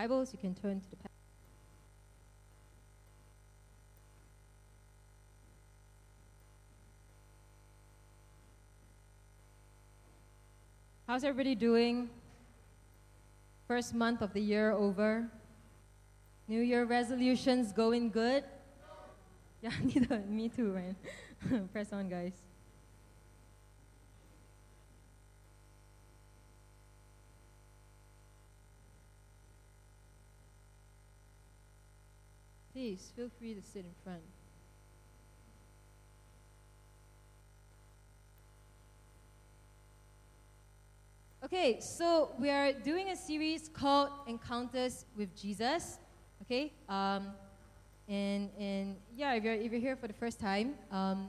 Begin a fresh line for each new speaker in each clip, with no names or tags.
Bibles, you can turn to the page. How's everybody doing? First month of the year over. New Year resolutions going good? Yeah, neither. Me too, man. Press on, guys. Please feel free to sit in front. Okay, so we are doing a series called Encounters with Jesus. Okay, um, and and yeah, if you're if you're here for the first time, um,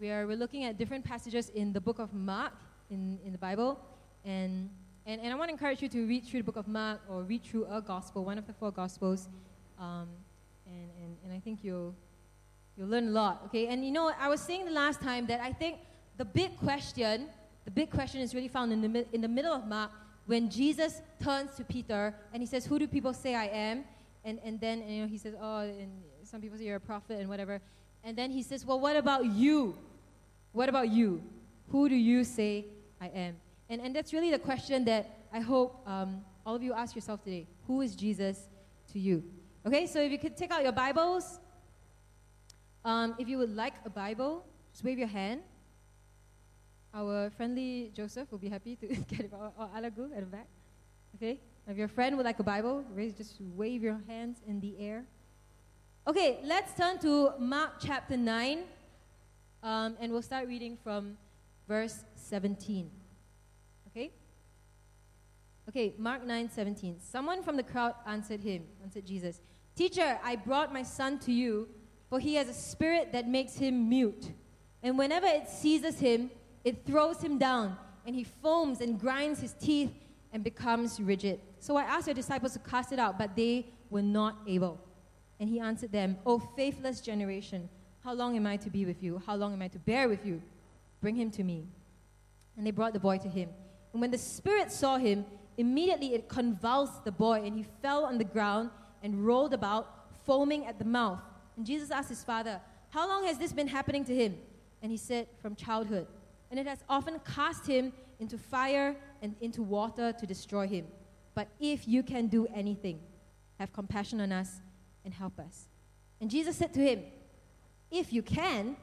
we are we're looking at different passages in the book of Mark in in the Bible, and and, and I want to encourage you to read through the book of Mark or read through a gospel, one of the four gospels, um, and, and and I think you'll you'll learn a lot. Okay, and you know I was saying the last time that I think the big question the big question is really found in the, in the middle of Mark when Jesus turns to Peter and he says, Who do people say I am? And, and then and, you know, he says, Oh, and some people say you're a prophet and whatever. And then he says, Well, what about you? What about you? Who do you say I am? And, and that's really the question that I hope um, all of you ask yourself today. Who is Jesus to you? Okay, so if you could take out your Bibles. Um, if you would like a Bible, just wave your hand. Our friendly Joseph will be happy to get it, or, Alagu at the back. Okay? If your friend would like a Bible, raise, just wave your hands in the air. Okay, let's turn to Mark chapter 9, um, and we'll start reading from verse 17. Okay? Okay, Mark 9, 17. Someone from the crowd answered him, answered Jesus, Teacher, I brought my son to you, for he has a spirit that makes him mute. And whenever it seizes him, it throws him down, and he foams and grinds his teeth and becomes rigid. So I asked your disciples to cast it out, but they were not able. And he answered them, O faithless generation, how long am I to be with you? How long am I to bear with you? Bring him to me. And they brought the boy to him. And when the spirit saw him, immediately it convulsed the boy, and he fell on the ground and rolled about, foaming at the mouth. And Jesus asked his father, How long has this been happening to him? And he said, From childhood and it has often cast him into fire and into water to destroy him. But if you can do anything, have compassion on us and help us. And Jesus said to him, If you can,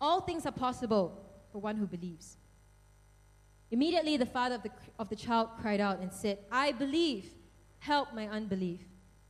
all things are possible for one who believes. Immediately, the father of the, of the child cried out and said, I believe, help my unbelief.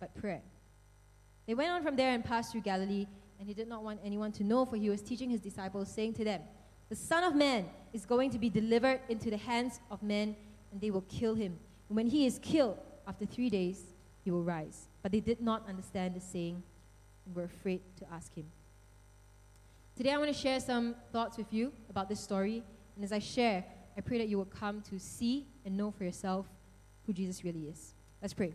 but prayer. They went on from there and passed through Galilee, and he did not want anyone to know, for he was teaching his disciples, saying to them, the Son of Man is going to be delivered into the hands of men, and they will kill him. And when he is killed, after three days, he will rise. But they did not understand the saying and were afraid to ask him. Today, I want to share some thoughts with you about this story. And as I share, I pray that you will come to see and know for yourself who Jesus really is. Let's pray.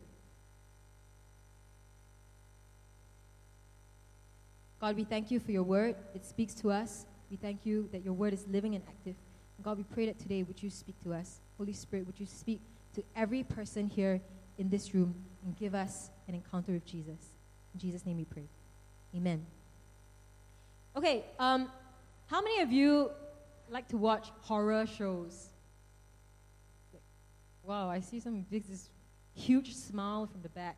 God, we thank you for your word. It speaks to us. We thank you that your word is living and active. And God, we pray that today would you speak to us. Holy Spirit, would you speak to every person here in this room and give us an encounter with Jesus. In Jesus' name we pray. Amen. Okay, um, how many of you like to watch horror shows? Wow, I see some big, this huge smile from the back.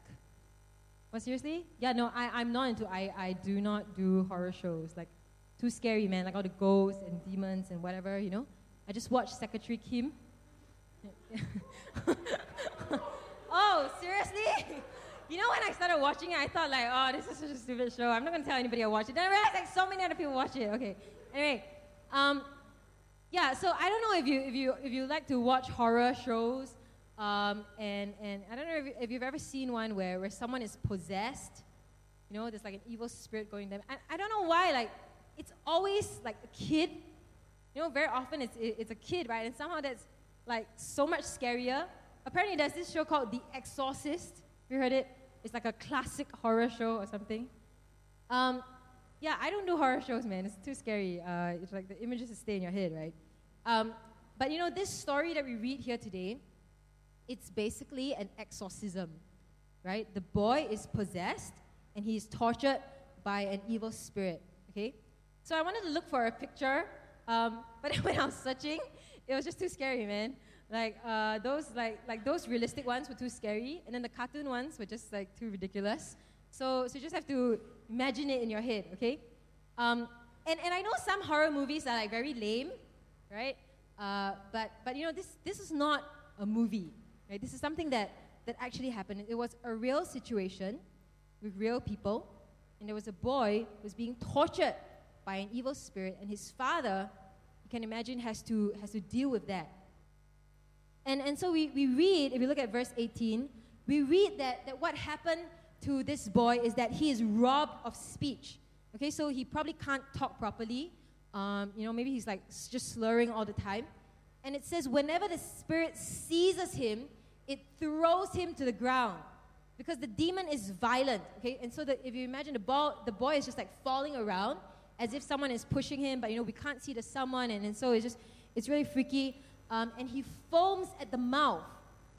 What, seriously? Yeah, no, I, I'm not into, I, I do not do horror shows. Like, too scary, man. Like all the ghosts and demons and whatever, you know. I just watched Secretary Kim. oh, seriously? You know, when I started watching it, I thought like, oh, this is such a stupid show. I'm not gonna tell anybody I watch it. Then I realized like so many other people watch it. Okay. Anyway, um, yeah. So I don't know if you if you if you like to watch horror shows, um, and and I don't know if if you've ever seen one where, where someone is possessed, you know, there's like an evil spirit going them. And I don't know why, like, it's always like a kid. You know, very often it's, it's a kid, right? And somehow that's like so much scarier. Apparently, there's this show called The Exorcist. Have you heard it? It's like a classic horror show or something. Um, yeah, I don't do horror shows, man. It's too scary. Uh, it's like the images stay in your head, right? Um, but you know, this story that we read here today, it's basically an exorcism, right? The boy is possessed and he is tortured by an evil spirit, okay? So I wanted to look for a picture, um, but when I was searching, it was just too scary, man. Like uh, those, like like those realistic ones were too scary, and then the cartoon ones were just like too ridiculous. So so you just have to imagine it in your head, okay? Um, and and I know some horror movies are like very lame, right? Uh, but but you know this this is not a movie, right? This is something that that actually happened. It was a real situation with real people, and there was a boy who was being tortured by an evil spirit, and his father, you can imagine, has to, has to deal with that. And, and so we, we read, if we look at verse 18, we read that, that what happened to this boy is that he is robbed of speech. Okay, so he probably can't talk properly. Um, you know, maybe he's like just slurring all the time. And it says, whenever the spirit seizes him, it throws him to the ground because the demon is violent. Okay, and so the, if you imagine the, ball, the boy is just like falling around, as if someone is pushing him, but you know, we can't see the someone, and, and so it's just, it's really freaky. Um, and he foams at the mouth.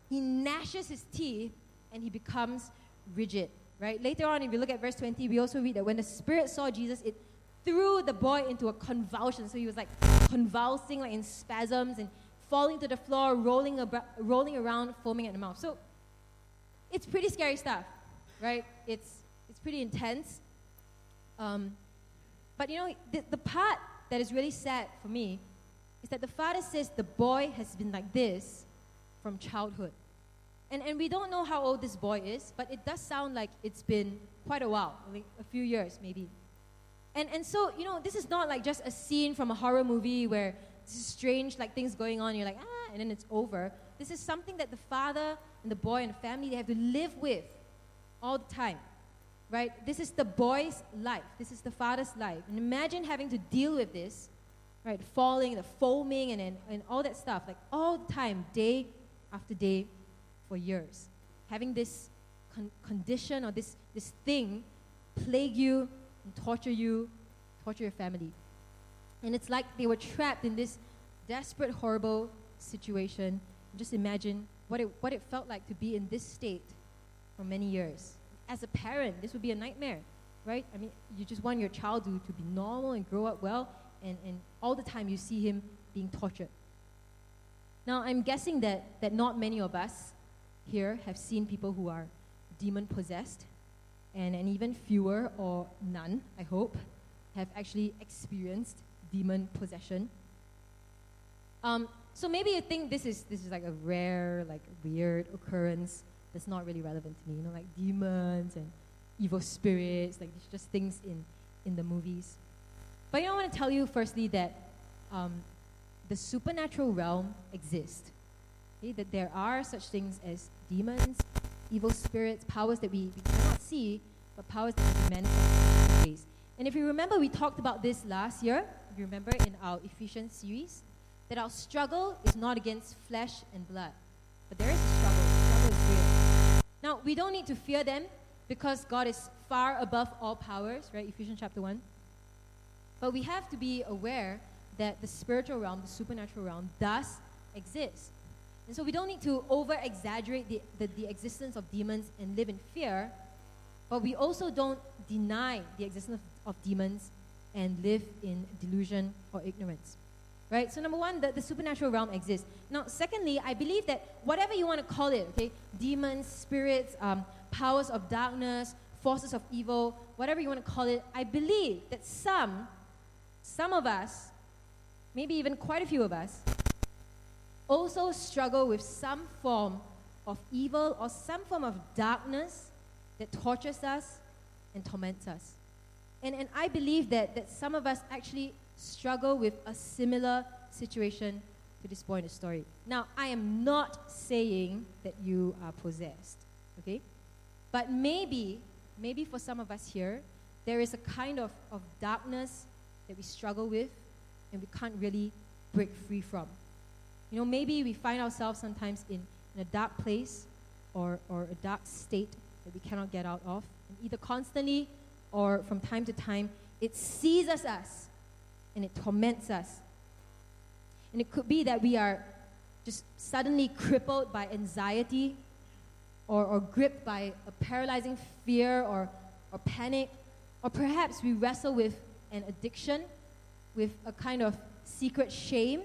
He gnashes his teeth, and he becomes rigid, right? Later on, if you look at verse 20, we also read that when the Spirit saw Jesus, it threw the boy into a convulsion. So he was like convulsing, like in spasms, and falling to the floor, rolling, ab- rolling around, foaming at the mouth. So it's pretty scary stuff, right? It's, it's pretty intense. Um, but you know, the, the part that is really sad for me is that the father says the boy has been like this from childhood. And, and we don't know how old this boy is, but it does sound like it's been quite a while, like a few years maybe. And, and so, you know, this is not like just a scene from a horror movie where strange, like things going on, you're like, ah, and then it's over. This is something that the father and the boy and the family, they have to live with all the time right? This is the boy's life. This is the father's life. And imagine having to deal with this, right? Falling, the foaming, and, and, and all that stuff, like all the time, day after day, for years. Having this con- condition or this, this thing plague you and torture you, torture your family. And it's like they were trapped in this desperate, horrible situation. Just imagine what it, what it felt like to be in this state for many years as a parent, this would be a nightmare, right? I mean, you just want your child to, to be normal and grow up well, and, and all the time you see him being tortured. Now, I'm guessing that, that not many of us here have seen people who are demon possessed, and, and even fewer or none, I hope, have actually experienced demon possession. Um, so maybe you think this is, this is like a rare, like weird occurrence that's not really relevant to me. You know, like demons and evil spirits, like just things in, in the movies. But you know, I want to tell you firstly that um, the supernatural realm exists. Okay? That there are such things as demons, evil spirits, powers that we, we cannot see, but powers that can be manifested in ways. And if you remember, we talked about this last year, remember in our Ephesians series, that our struggle is not against flesh and blood, but there is a struggle. Struggle is real. Now, we don't need to fear them because God is far above all powers, right? Ephesians chapter 1. But we have to be aware that the spiritual realm, the supernatural realm, does exist. And so we don't need to over exaggerate the, the, the, existence of demons and live in fear, but we also don't deny the existence of, of demons and live in delusion or ignorance right? So number one, the, the supernatural realm exists. Now, secondly, I believe that whatever you want to call it, okay, demons, spirits, um, powers of darkness, forces of evil, whatever you want to call it, I believe that some, some of us, maybe even quite a few of us, also struggle with some form of evil or some form of darkness that tortures us and torments us. And, and I believe that, that some of us actually struggle with a similar situation to this point in the story. Now, I am not saying that you are possessed. Okay? But maybe, maybe for some of us here, there is a kind of, of darkness that we struggle with and we can't really break free from. You know, maybe we find ourselves sometimes in, in a dark place or, or a dark state that we cannot get out of. And either constantly or from time to time, it seizes us and it torments us. And it could be that we are just suddenly crippled by anxiety or, or gripped by a paralyzing fear or, or panic. Or perhaps we wrestle with an addiction, with a kind of secret shame,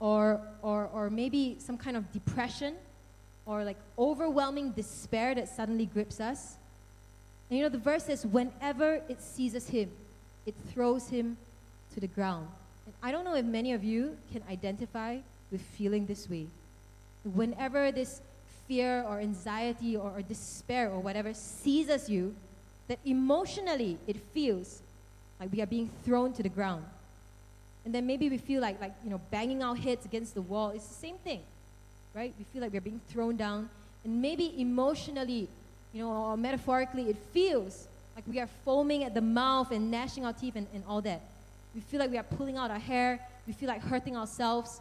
or, or, or maybe some kind of depression, or like overwhelming despair that suddenly grips us. And you know, the verse says, whenever it seizes him, it throws him to the ground. And I don't know if many of you can identify with feeling this way. Whenever this fear or anxiety or, or despair or whatever seizes you, that emotionally it feels like we are being thrown to the ground. And then maybe we feel like, like you know, banging our heads against the wall. It's the same thing, right? We feel like we're being thrown down. And maybe emotionally, you know, or metaphorically, it feels like we are foaming at the mouth and gnashing our teeth and, and all that. We feel like we are pulling out our hair. We feel like hurting ourselves.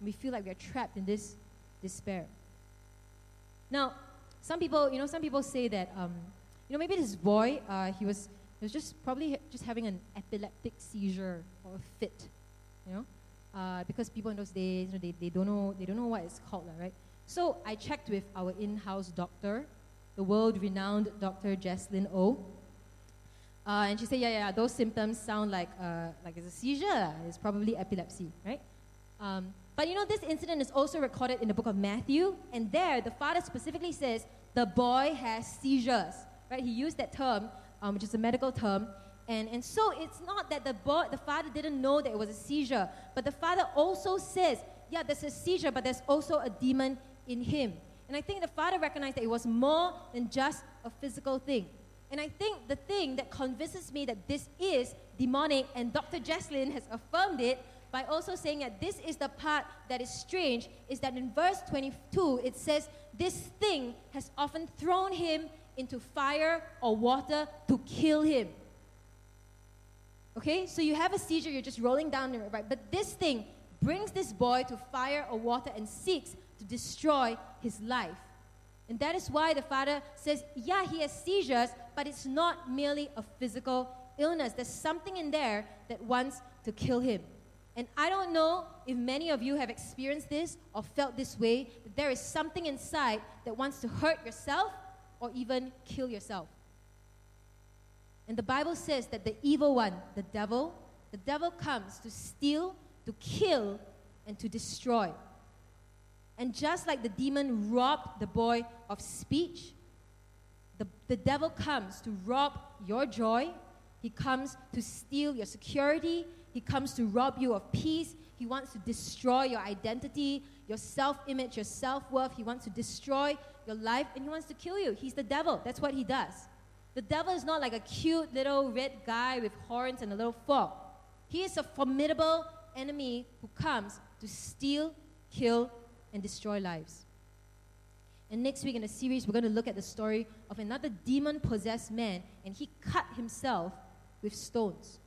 we feel like we are trapped in this despair. Now, some people, you know, some people say that, um, you know, maybe this boy, uh, he was, he was just probably just having an epileptic seizure or a fit, you know, uh, because people in those days, you know, they, they don't know, they don't know what it's called, right? So I checked with our in-house doctor, the world-renowned Dr. Jesslyn O. Uh, and she said, yeah, yeah, those symptoms sound like, uh, like it's a seizure. It's probably epilepsy, right? Um, but you know, this incident is also recorded in the book of Matthew, and there the father specifically says, the boy has seizures, right? He used that term, um, which is a medical term. And, and so it's not that the, boy, the father didn't know that it was a seizure, but the father also says, yeah, there's a seizure, but there's also a demon in him. And I think the father recognized that it was more than just a physical thing. And I think the thing that convinces me that this is demonic, and Dr. Jesslyn has affirmed it by also saying that this is the part that is strange, is that in verse 22 it says, This thing has often thrown him into fire or water to kill him. Okay, so you have a seizure, you're just rolling down, the right? But this thing brings this boy to fire or water and seeks to destroy his life. And that is why the father says, Yeah, he has seizures, but it's not merely a physical illness. There's something in there that wants to kill him. And I don't know if many of you have experienced this or felt this way, that there is something inside that wants to hurt yourself or even kill yourself. And the Bible says that the evil one, the devil, the devil comes to steal, to kill, and to destroy. And just like the demon robbed the boy of speech, the, the devil comes to rob your joy. He comes to steal your security. He comes to rob you of peace. He wants to destroy your identity, your self image, your self worth. He wants to destroy your life and he wants to kill you. He's the devil. That's what he does. The devil is not like a cute little red guy with horns and a little fork. He is a formidable enemy who comes to steal, kill, and destroy lives. And next week in the series, we're going to look at the story of another demon possessed man, and he cut himself with stones.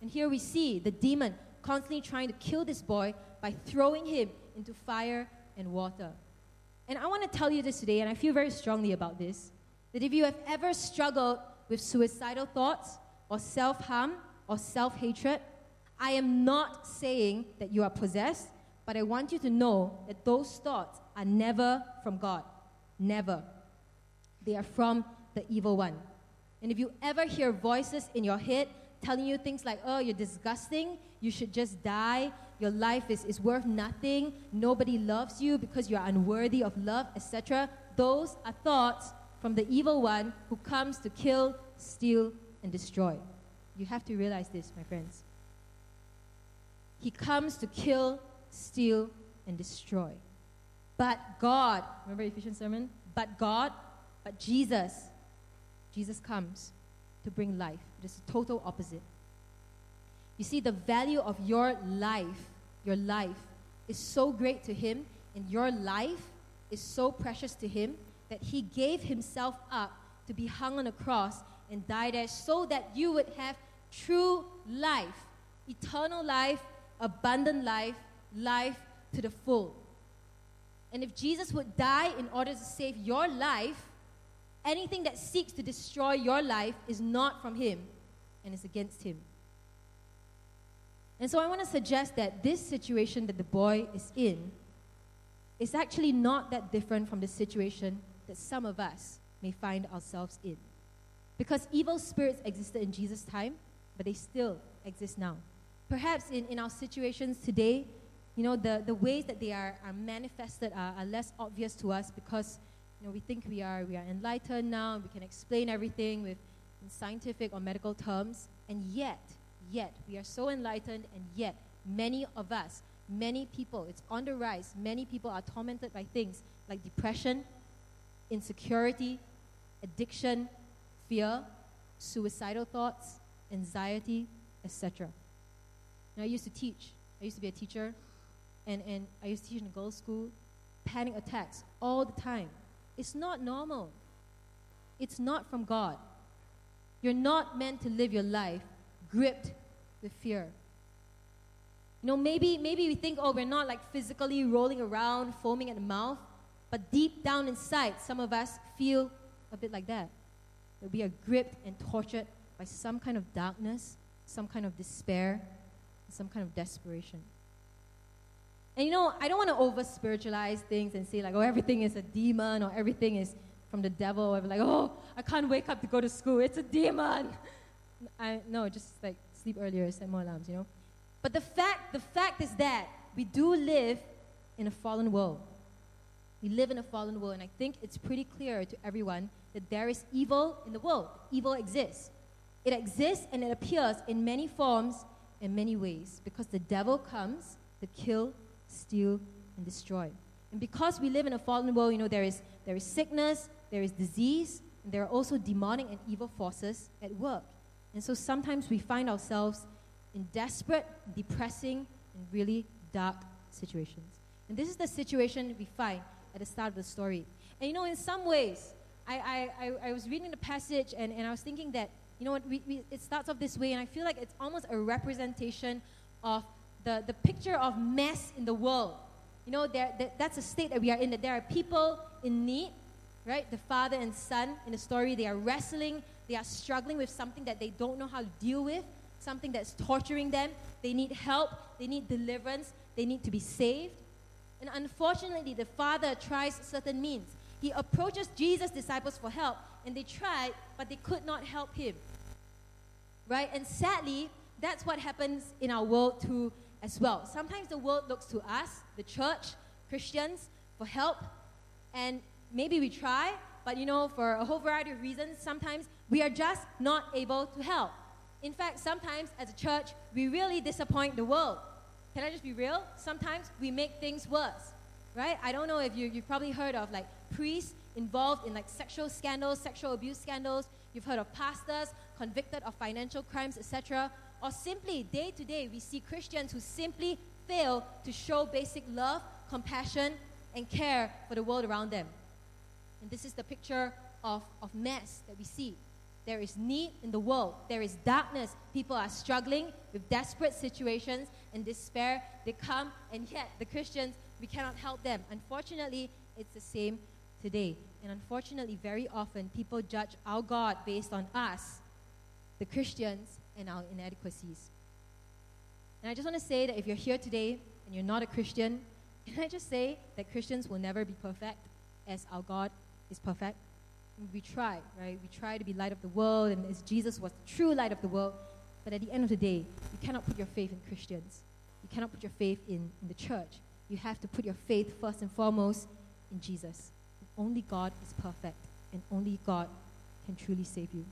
And here we see the demon constantly trying to kill this boy by throwing him into fire and water. And I want to tell you this today, and I feel very strongly about this that if you have ever struggled with suicidal thoughts or self harm or self hatred, I am not saying that you are possessed, but I want you to know that those thoughts are never from God. Never. They are from the evil one. And if you ever hear voices in your head telling you things like, oh, you're disgusting, you should just die, your life is, is worth nothing, nobody loves you because you're unworthy of love, etc., those are thoughts from the evil one who comes to kill, steal, and destroy. You have to realize this, my friends. He comes to kill, steal, and destroy. But God, remember Ephesians sermon? But God, but Jesus, Jesus comes to bring life. It is the total opposite. You see, the value of your life, your life, is so great to Him, and your life is so precious to Him that he gave himself up to be hung on a cross and die there so that you would have true life, eternal life, abundant life, life to the full. And if Jesus would die in order to save your life, anything that seeks to destroy your life is not from him and is against him. And so I want to suggest that this situation that the boy is in is actually not that different from the situation that some of us may find ourselves in. Because evil spirits existed in Jesus' time, but they still exist now. Perhaps in, in our situations today, you know, the, the ways that they are, are manifested are, are less obvious to us because, you know, we think we are, we are enlightened now, and we can explain everything with scientific or medical terms, and yet, yet, we are so enlightened, and yet, many of us, many people, it's on the rise, many people are tormented by things like depression, insecurity, addiction, fear, suicidal thoughts, anxiety, etc. I used to teach. I used to be a teacher, and, and I used to teach in a girls' school. Panic attacks all the time. It's not normal. It's not from God. You're not meant to live your life gripped with fear. You know, maybe, maybe we think, oh, we're not like physically rolling around, foaming at the mouth, but deep down inside, some of us feel a bit like that. That we are gripped and tortured by some kind of darkness, some kind of despair, some kind of desperation. And you know, I don't want to over spiritualize things and say, like, oh, everything is a demon or everything is from the devil. Or like, oh, I can't wake up to go to school. It's a demon. I, no, just like sleep earlier, set more alarms, you know? But the fact, the fact is that we do live in a fallen world. We live in a fallen world, and I think it's pretty clear to everyone that there is evil in the world. Evil exists. It exists and it appears in many forms in many ways because the devil comes to kill, steal, and destroy. And because we live in a fallen world, you know, there is, there is sickness, there is disease, and there are also demonic and evil forces at work. And so sometimes we find ourselves in desperate, depressing, and really dark situations. And this is the situation we find at the start of the story. And you know, in some ways, I, I, I, was reading the passage and, and I was thinking that, you know what, we, we, it starts off this way, and I feel like it's almost a representation of the, the picture of mess in the world. You know, there, that, that's a state that we are in, that there are people in need, right? The father and son in the story, they are wrestling, they are struggling with something that they don't know how to deal with, something that's torturing them. They need help, they need deliverance, they need to be saved. And unfortunately, the father tries certain means. He approaches Jesus' disciples for help, and they tried, but they could not help him. Right? And sadly, that's what happens in our world too as well. Sometimes the world looks to us, the church, Christians, for help, and maybe we try, but you know, for a whole variety of reasons, sometimes we are just not able to help. In fact, sometimes as a church, we really disappoint the world. Can I just be real? Sometimes we make things worse, right? I don't know if you, you've probably heard of like priests involved in like sexual scandals, sexual abuse scandals. You've heard of pastors convicted of financial crimes, etc. Or simply, day to day, we see Christians who simply fail to show basic love, compassion, and care for the world around them. And this is the picture of, of mess that we see. There is need in the world. There is darkness. People are struggling with desperate situations and despair. They come, and yet the Christians, we cannot help them. Unfortunately, it's the same today. And unfortunately, very often, people judge our God based on us, the Christians, and our inadequacies. And I just want to say that if you're here today and you're not a Christian, can I just say that Christians will never be perfect as our God is perfect? We try, right? We try to be light of the world, and as Jesus was the true light of the world. But at the end of the day, you cannot put your faith in Christians. You cannot put your faith in, in the church. You have to put your faith first and foremost in Jesus. Only God is perfect, and only God can truly save you.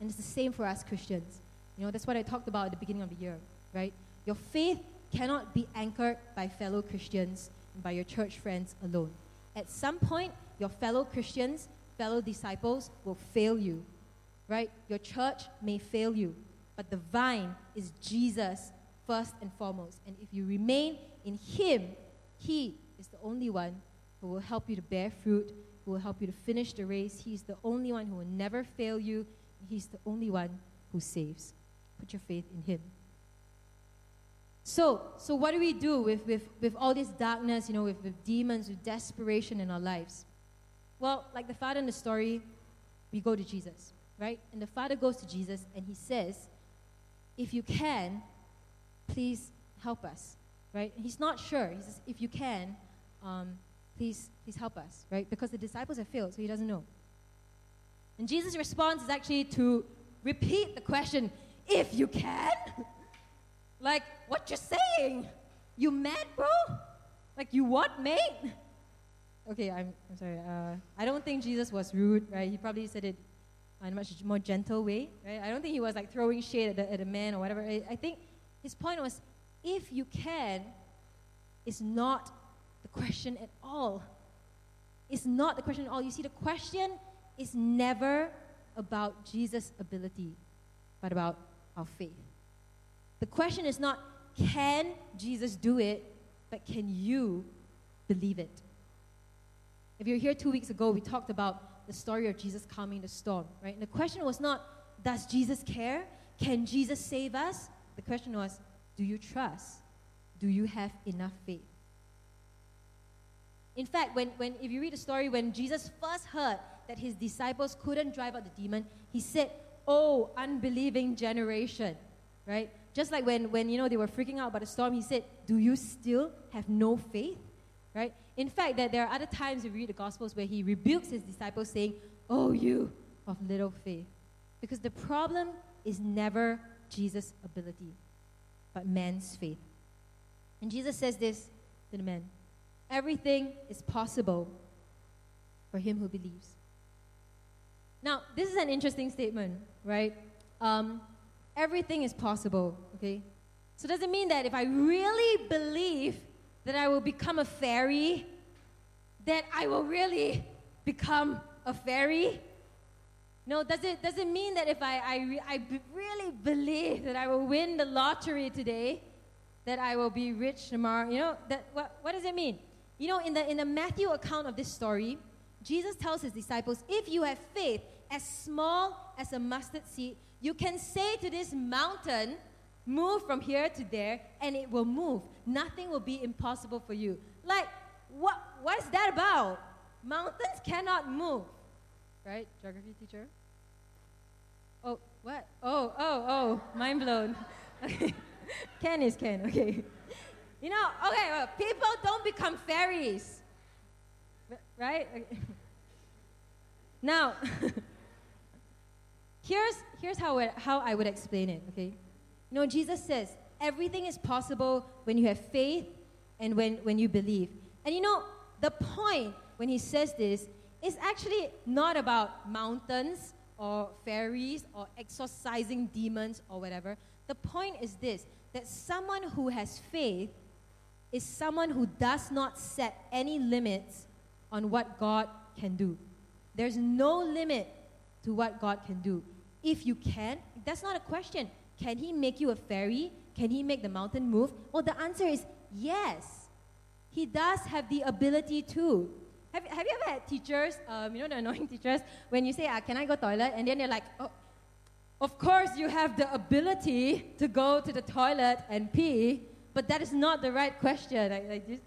And it's the same for us Christians. You know, that's what I talked about at the beginning of the year, right? Your faith cannot be anchored by fellow Christians and by your church friends alone. At some point, your fellow Christians, fellow disciples will fail you, right? Your church may fail you, but the vine is Jesus first and foremost. And if you remain in Him, He is the only one who will help you to bear fruit who will help you to finish the race. He's the only one who will never fail you. He's the only one who saves. Put your faith in Him. So, so what do we do with, with, with all this darkness, you know, with, with demons, with desperation in our lives? Well, like the father in the story, we go to Jesus, right? And the father goes to Jesus and he says, If you can, please help us, right? He's not sure. He says, If you can, um, please, please help us, right? Because the disciples have failed, so he doesn't know. And Jesus' response is actually to repeat the question, If you can? like, what you're saying? You mad, bro? Like, you what, mate? Okay, I'm, I'm sorry. Uh, I don't think Jesus was rude, right? He probably said it in a much more gentle way, right? I don't think he was like throwing shade at the, at the man or whatever. I, I think his point was if you can, is not the question at all. It's not the question at all. You see, the question is never about Jesus' ability, but about our faith. The question is not, can Jesus do it, but can you believe it? If you're here two weeks ago, we talked about the story of Jesus calming the storm, right? And the question was not, does Jesus care? Can Jesus save us? The question was, do you trust? Do you have enough faith? In fact, when, when if you read the story, when Jesus first heard that his disciples couldn't drive out the demon, he said, Oh, unbelieving generation, right? Just like when, when you know they were freaking out about the storm, he said, Do you still have no faith? Right? In fact, that there are other times you read the Gospels where he rebukes his disciples saying, Oh, you of little faith. Because the problem is never Jesus' ability, but man's faith. And Jesus says this to the man Everything is possible for him who believes. Now, this is an interesting statement, right? Um, everything is possible, okay? So, does it mean that if I really believe that I will become a fairy, that I will really become a fairy? No, does it, does it mean that if I, I, I really believe that I will win the lottery today, that I will be rich tomorrow? You know, that, what, what does it mean? You know, in the, in the Matthew account of this story, Jesus tells his disciples, if you have faith as small as a mustard seed, you can say to this mountain, move from here to there, and it will move. Nothing will be impossible for you. Like, what, what is that about? Mountains cannot move. Right, geography teacher? Oh, what? Oh, oh, oh, mind blown. Okay. Ken is Ken, okay. You know, okay, people don't become fairies. Right? Now, here's, here's how, how I would explain it, okay? You know, Jesus says everything is possible when you have faith and when, when you believe. And you know, the point when he says this is actually not about mountains or fairies or exorcising demons or whatever. The point is this that someone who has faith is someone who does not set any limits on what God can do. There's no limit to what God can do. If you can, that's not a question. Can He make you a fairy? Can He make the mountain move? Well, the answer is yes. He does have the ability to. Have, have you ever had teachers, um, you know, the annoying teachers, when you say, ah, Can I go to the toilet? And then they're like, Oh, of course you have the ability to go to the toilet and pee, but that is not the right question. I, I, just,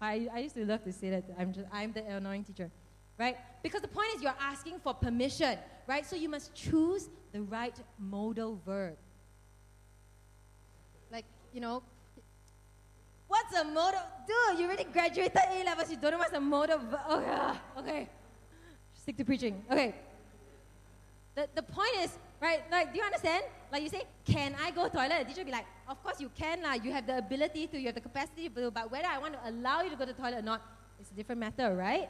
I, I used to love to say that. I'm, just, I'm the annoying teacher right? Because the point is you're asking for permission, right? So you must choose the right modal verb. Like, you know, what's a modal? Dude, you already graduated A levels, you don't know what's a modal verb. Oh, yeah. Okay. Stick to preaching. Okay. The, the point is, right, like, do you understand? Like you say, can I go to toilet? The teacher will be like, of course you can, lah. you have the ability to, you have the capacity to, but whether I want to allow you to go to toilet or not, it's a different matter, right?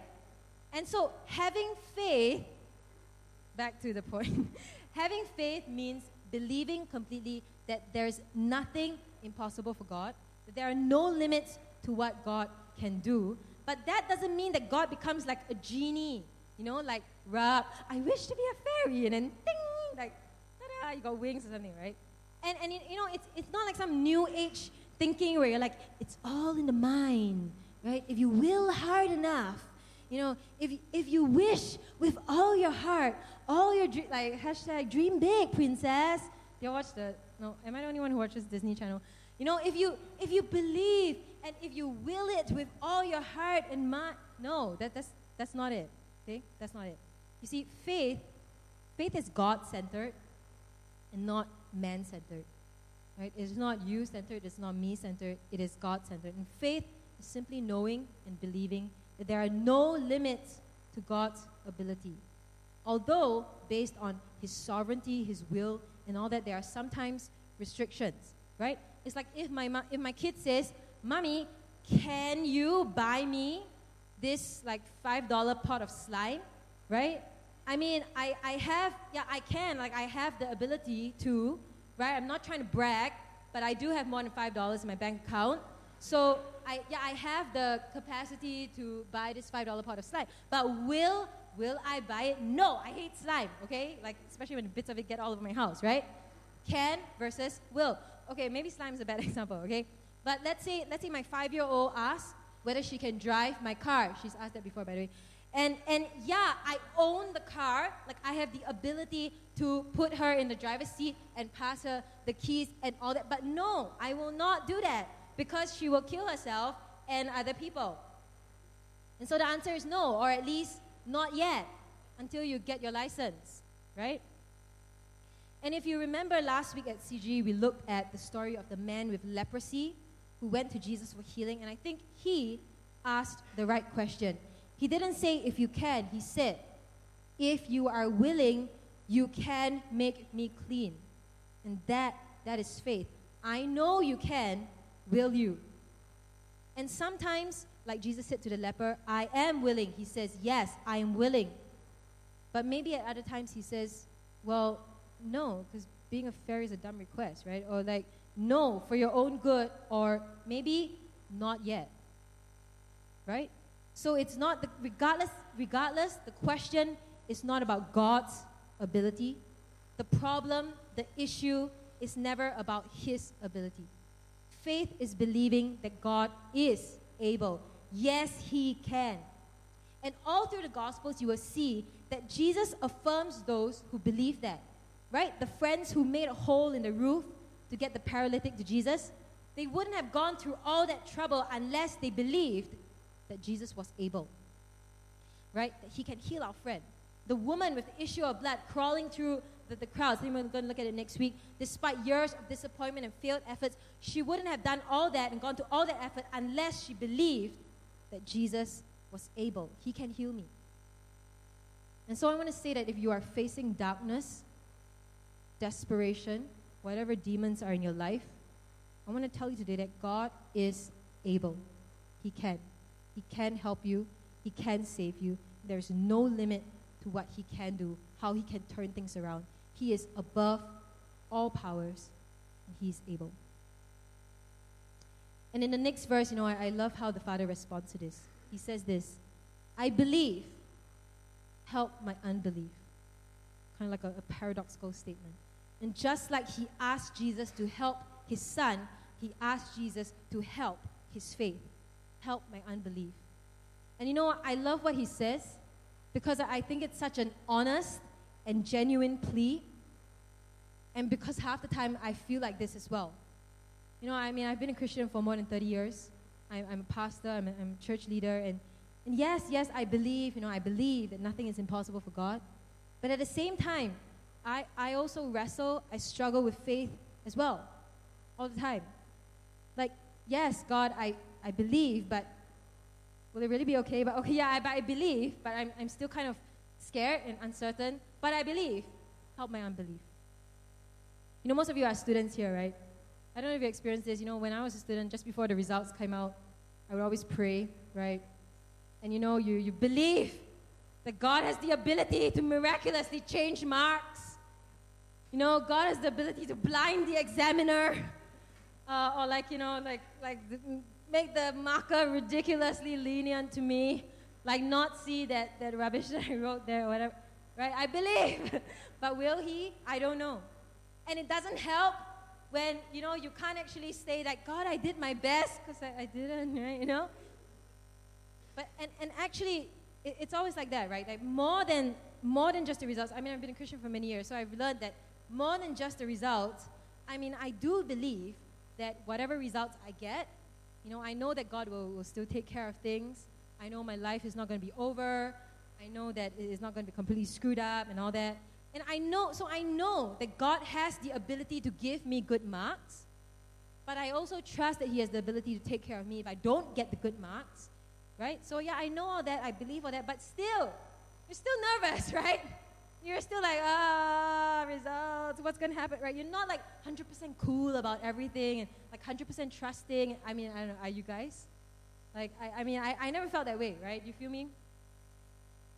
And so, having faith, back to the point, having faith means believing completely that there's nothing impossible for God, that there are no limits to what God can do. But that doesn't mean that God becomes like a genie, you know, like rub, I wish to be a fairy, and then ding, ta-da, you got wings or something, right? And, and you know, it's, it's not like some new age thinking where you're like, it's all in the mind, right? If you will hard enough, you know, if, if you wish with all your heart, all your dream, like hashtag dream big, princess. You watch the, no, am I the only one who watches Disney Channel? You know, if you, if you believe and if you will it with all your heart and mind, no, that, that's, that's not it. Okay? That's not it. You see, faith, faith is God centered and not man centered. Right? It's not you centered, it's not me centered, it is God centered. And faith is simply knowing and believing that there are no limits to God's ability. Although, based on His sovereignty, His will, and all that, there are sometimes restrictions, right? It's like if my, if my kid says, Mommy, can you buy me this like $5 pot of slime, right? I mean, I, I have, yeah, I can, like, I have the ability to, right? I'm not trying to brag, but I do have more than $5 in my bank account. So, I, yeah, I have the capacity to buy this $5 pot of slime. But will, will I buy it? No, I hate slime, okay? Like, especially when bits of it get all over my house, right? Can versus will. Okay, maybe slime is a bad example, okay? But let's say, let's say my five-year-old asks whether she can drive my car. She's asked that before, by the way. And, and yeah, I own the car. Like, I have the ability to put her in the driver's seat and pass her the keys and all that. But no, I will not do that because she will kill herself and other people. And so the answer is no, or at least not yet until you get your license, right? And if you remember last week at CG, we looked at the story of the man with leprosy who went to Jesus for healing, and I think he asked the right question. He didn't say, if you can, he said, if you are willing, you can make me clean. And that, that is faith. I know you can, will you? And sometimes, like Jesus said to the leper, I am willing. He says, Yes, I am willing. But maybe at other times he says, Well, no, because being a Pharisee is a dumb request, right? Or like, no, for your own good, or maybe not yet. Right? So it's not the, regardless regardless the question is not about God's ability. The problem, the issue is never about his ability. Faith is believing that God is able. Yes, he can. And all through the gospels you will see that Jesus affirms those who believe that. Right? The friends who made a hole in the roof to get the paralytic to Jesus, they wouldn't have gone through all that trouble unless they believed that Jesus was able, right? That he can heal our friend. The woman with the issue of blood crawling through the, the crowds, we're going to look at it next week, despite years of disappointment and failed efforts, she wouldn't have done all that and gone to all that effort unless she believed that Jesus was able. He can heal me. And so I want to say that if you are facing darkness, desperation, whatever demons are in your life, I want to tell you today that God is able. He can. He can help you, He can save you. There's no limit to what He can do, how He can turn things around. He is above all powers, and He's able. And in the next verse, you know, I, I love how the Father responds to this. He says this I believe, help my unbelief. Kind of like a, a paradoxical statement. And just like he asked Jesus to help his son, he asked Jesus to help his faith help my unbelief. And you know? I love what he says because I think it's such an honest and genuine plea. And because half the time I feel like this as well. You know, I mean, I've been a Christian for more than 30 years. I'm, I'm a pastor, I'm a, I'm a church leader. And, and yes, yes, I believe, you know, I believe that nothing is impossible for God. But at the same time, I, I also wrestle, I struggle with faith as well, all the time. Like, yes, God, I, I believe, but will it really be okay? But okay, yeah, I, but I believe, but I'm, I'm still kind of scared and uncertain, but I believe. Help my unbelief. You know, most of you are students here, right? I don't know if you experienced this. You know, when I was a student, just before the results came out, I would always pray, right? And you know, you, you believe that God has the ability to miraculously change marks. You know, God has the ability to blind the examiner. Uh, or like, you know, like, like make the marker ridiculously lenient to me, like not see that, that rubbish that I wrote there or whatever. Right? I believe. but will he? I don't know. And it doesn't help when, you know, you can't actually say like, God, I did my best because I, I didn't, right? You know? But, and, and actually, it, it's always like that, right? Like more than more than just the results. I mean, I've been a Christian for many years, so I've learned that more than just the results. I mean, I do believe that whatever results I get, you know, I know that God will, will still take care of things. I know my life is not going to be over. I know that it is not going to be completely screwed up and all that. And I know, so I know that God has the ability to give me good marks, but I also trust that He has the ability to take care of me if I don't get the good marks, right? So yeah, I know all that, I believe all that, but still, you're still nervous, right? You're still like, ah, results, what's going to happen, right? You're not like 100% cool about everything and like 100% trusting. I mean, I don't know, are you guys? Like, I, I mean, I, I never felt that way, right? You feel me?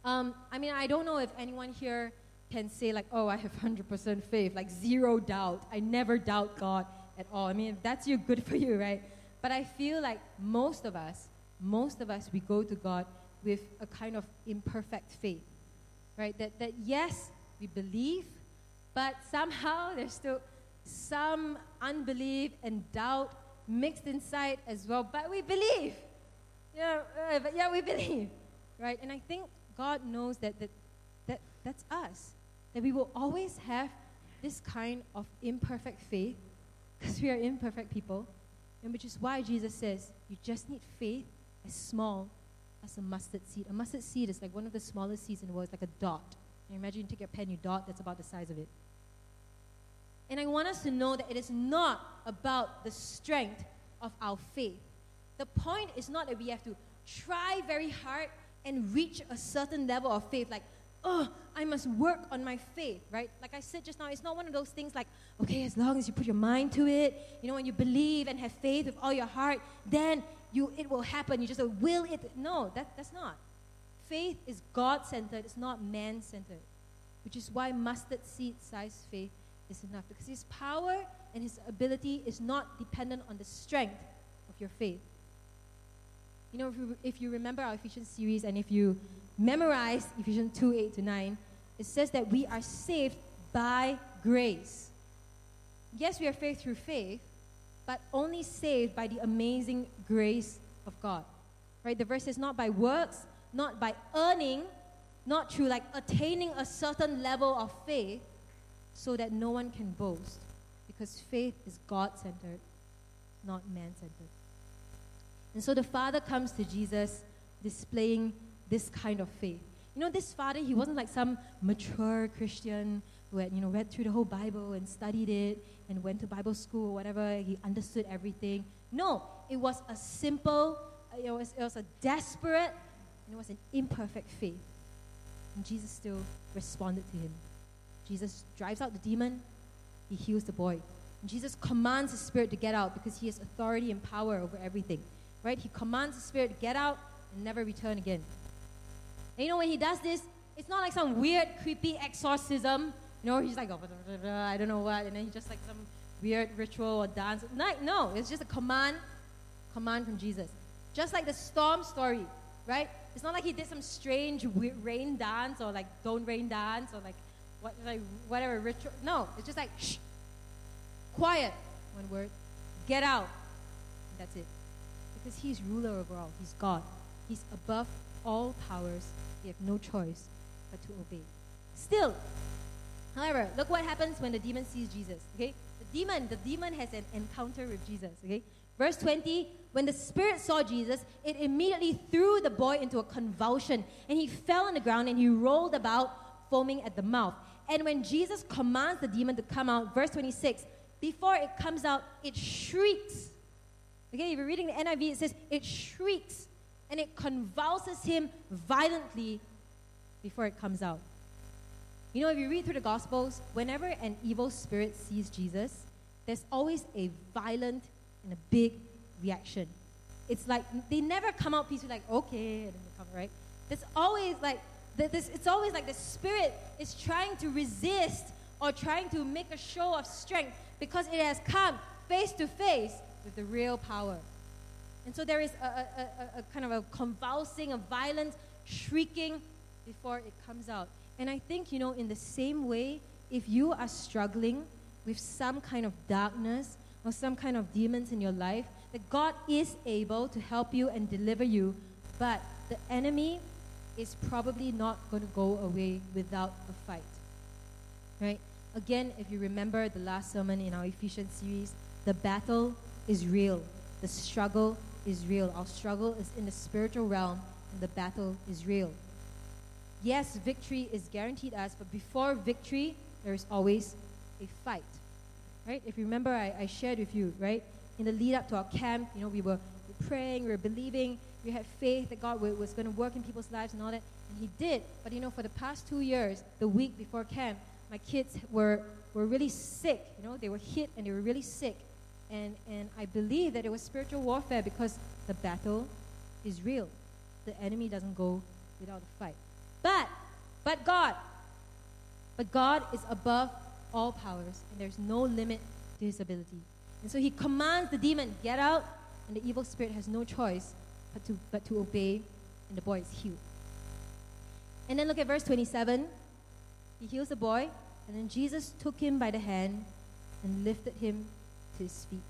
Um, I mean, I don't know if anyone here can say, like, oh, I have 100% faith, like zero doubt. I never doubt God at all. I mean, if that's you, good for you, right? But I feel like most of us, most of us, we go to God with a kind of imperfect faith, right? That, that yes, we believe, but somehow there's still some unbelief and doubt mixed inside as well. But we believe. Yeah, uh, but yeah, we believe, right? And I think God knows that, that, that that's us. That we will always have this kind of imperfect faith because we are imperfect people. And which is why Jesus says you just need faith as small as a mustard seed. A mustard seed is like one of the smallest seeds in the world. It's like a dot. And imagine you take a pen, you dot, that's about the size of it. And I want us to know that it is not about the strength of our faith. The point is not that we have to try very hard and reach a certain level of faith. Like, oh, I must work on my faith, right? Like I said just now, it's not one of those things like, okay, as long as you put your mind to it, you know, when you believe and have faith with all your heart, then you it will happen. You just say, will it. No, that, that's not. Faith is God centered, it's not man centered. Which is why mustard seed size faith is enough. Because his power and his ability is not dependent on the strength of your faith. You know, if you, if you remember our Ephesians series and if you memorize Ephesians 2 8 to 9, it says that we are saved by grace. Yes, we are saved through faith, but only saved by the amazing grace of God. Right? The verse is not by works, not by earning, not through like attaining a certain level of faith, so that no one can boast. Because faith is God centered, not man centered. And so the father comes to Jesus displaying this kind of faith. You know, this father, he wasn't like some mature Christian had, you know, read through the whole Bible and studied it and went to Bible school or whatever. He understood everything. No, it was a simple, it was, it was a desperate, and it was an imperfect faith. And Jesus still responded to him. Jesus drives out the demon, he heals the boy. And Jesus commands the spirit to get out because he has authority and power over everything right? He commands the spirit to get out and never return again. And you know, when he does this, it's not like some weird, creepy exorcism. You know, he's like, oh, I don't know what, and then he just like some weird ritual or dance. No, it's just a command, command from Jesus. Just like the storm story, right? It's not like he did some strange rain dance or like don't rain dance or like what, like whatever ritual. No, it's just like shh, quiet. One word, get out. That's it because He's ruler over all. He's God. He's above all powers. We have no choice but to obey. Still, however, look what happens when the demon sees Jesus. Okay, the demon, the demon has an encounter with Jesus. Okay, verse twenty. When the spirit saw Jesus, it immediately threw the boy into a convulsion, and he fell on the ground and he rolled about, foaming at the mouth. And when Jesus commands the demon to come out, verse 26, before it comes out, it shrieks Okay, if you're reading the NIV, it says it shrieks and it convulses him violently before it comes out. You know, if you read through the Gospels, whenever an evil spirit sees Jesus, there's always a violent and a big reaction. It's like they never come out peacefully, like, okay, and then they come, right? There's always like, this, it's always like the spirit is trying to resist or trying to make a show of strength because it has come face to face with the real power. And so there is a, a, a, a kind of a convulsing, a violent shrieking before it comes out. And I think, you know, in the same way, if you are struggling with some kind of darkness or some kind of demons in your life, that God is able to help you and deliver you, but the enemy is probably not going to go away without a fight. Right? Again, if you remember the last sermon in our Ephesians series, the battle is real. The struggle is real. Our struggle is in the spiritual realm, and the battle is real. Yes, victory is guaranteed us, but before victory, there is always a fight. Right? If you remember, I, I shared with you, right? In the lead up to our camp, you know, we were praying, we were believing, we had faith that God was going to work in people's lives and all that, and He did. But you know, for the past two years, the week before camp, my kids were, were really sick. You know, they were hit and they were really sick. And, and I believe that it was spiritual warfare because the battle is real. The enemy doesn't go without a fight. But, but God, but God is above all powers, and there's no limit to his ability. And so he commands the demon, get out, and the evil spirit has no choice but to, but to obey, and the boy is healed. And then look at verse 27. He heals the boy, and then Jesus took him by the hand and lifted him to his feet.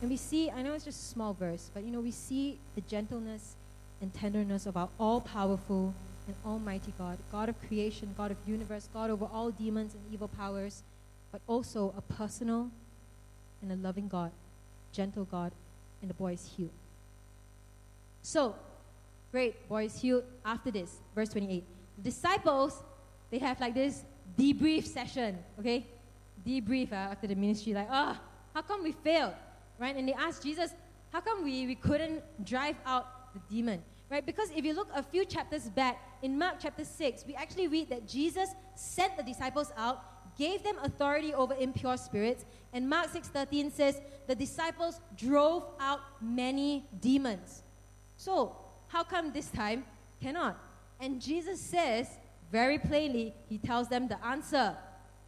And we see, I know it's just a small verse, but you know, we see the gentleness and tenderness of our all powerful and almighty God, God of creation, God of universe, God over all demons and evil powers, but also a personal and a loving God, gentle God, and the boy is healed. So, great, boy is healed. After this, verse 28, the disciples, they have like this debrief session, okay? Debrief uh, after the ministry, like, oh, how come we failed? Right? And they asked Jesus, how come we, we couldn't drive out the demon? Right? Because if you look a few chapters back, in Mark chapter 6, we actually read that Jesus sent the disciples out, gave them authority over impure spirits, and Mark 6:13 says the disciples drove out many demons. So, how come this time cannot? And Jesus says very plainly, he tells them the answer.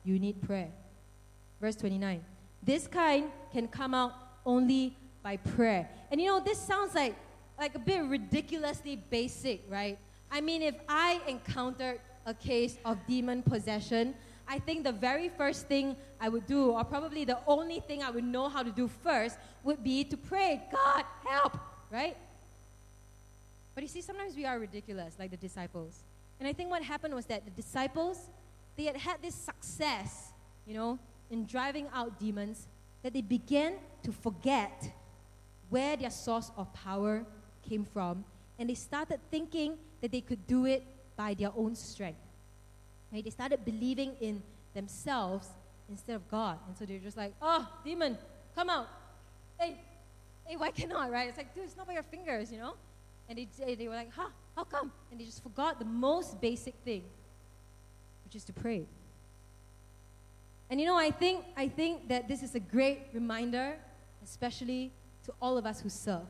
You need prayer. Verse 29. This kind can come out only by prayer. And you know, this sounds like, like a bit ridiculously basic, right? I mean, if I encountered a case of demon possession, I think the very first thing I would do, or probably the only thing I would know how to do first, would be to pray, God, help, right? But you see, sometimes we are ridiculous, like the disciples. And I think what happened was that the disciples, they had had this success, you know, in driving out demons that they began to forget where their source of power came from. And they started thinking that they could do it by their own strength. Right? They started believing in themselves instead of God. And so they're just like, oh, demon, come out. Hey, hey, why cannot, right? It's like, dude, it's not by your fingers, you know? And they, they were like, huh, how come? And they just forgot the most basic thing, which is to pray. And you know, I think, I think that this is a great reminder, especially to all of us who serve.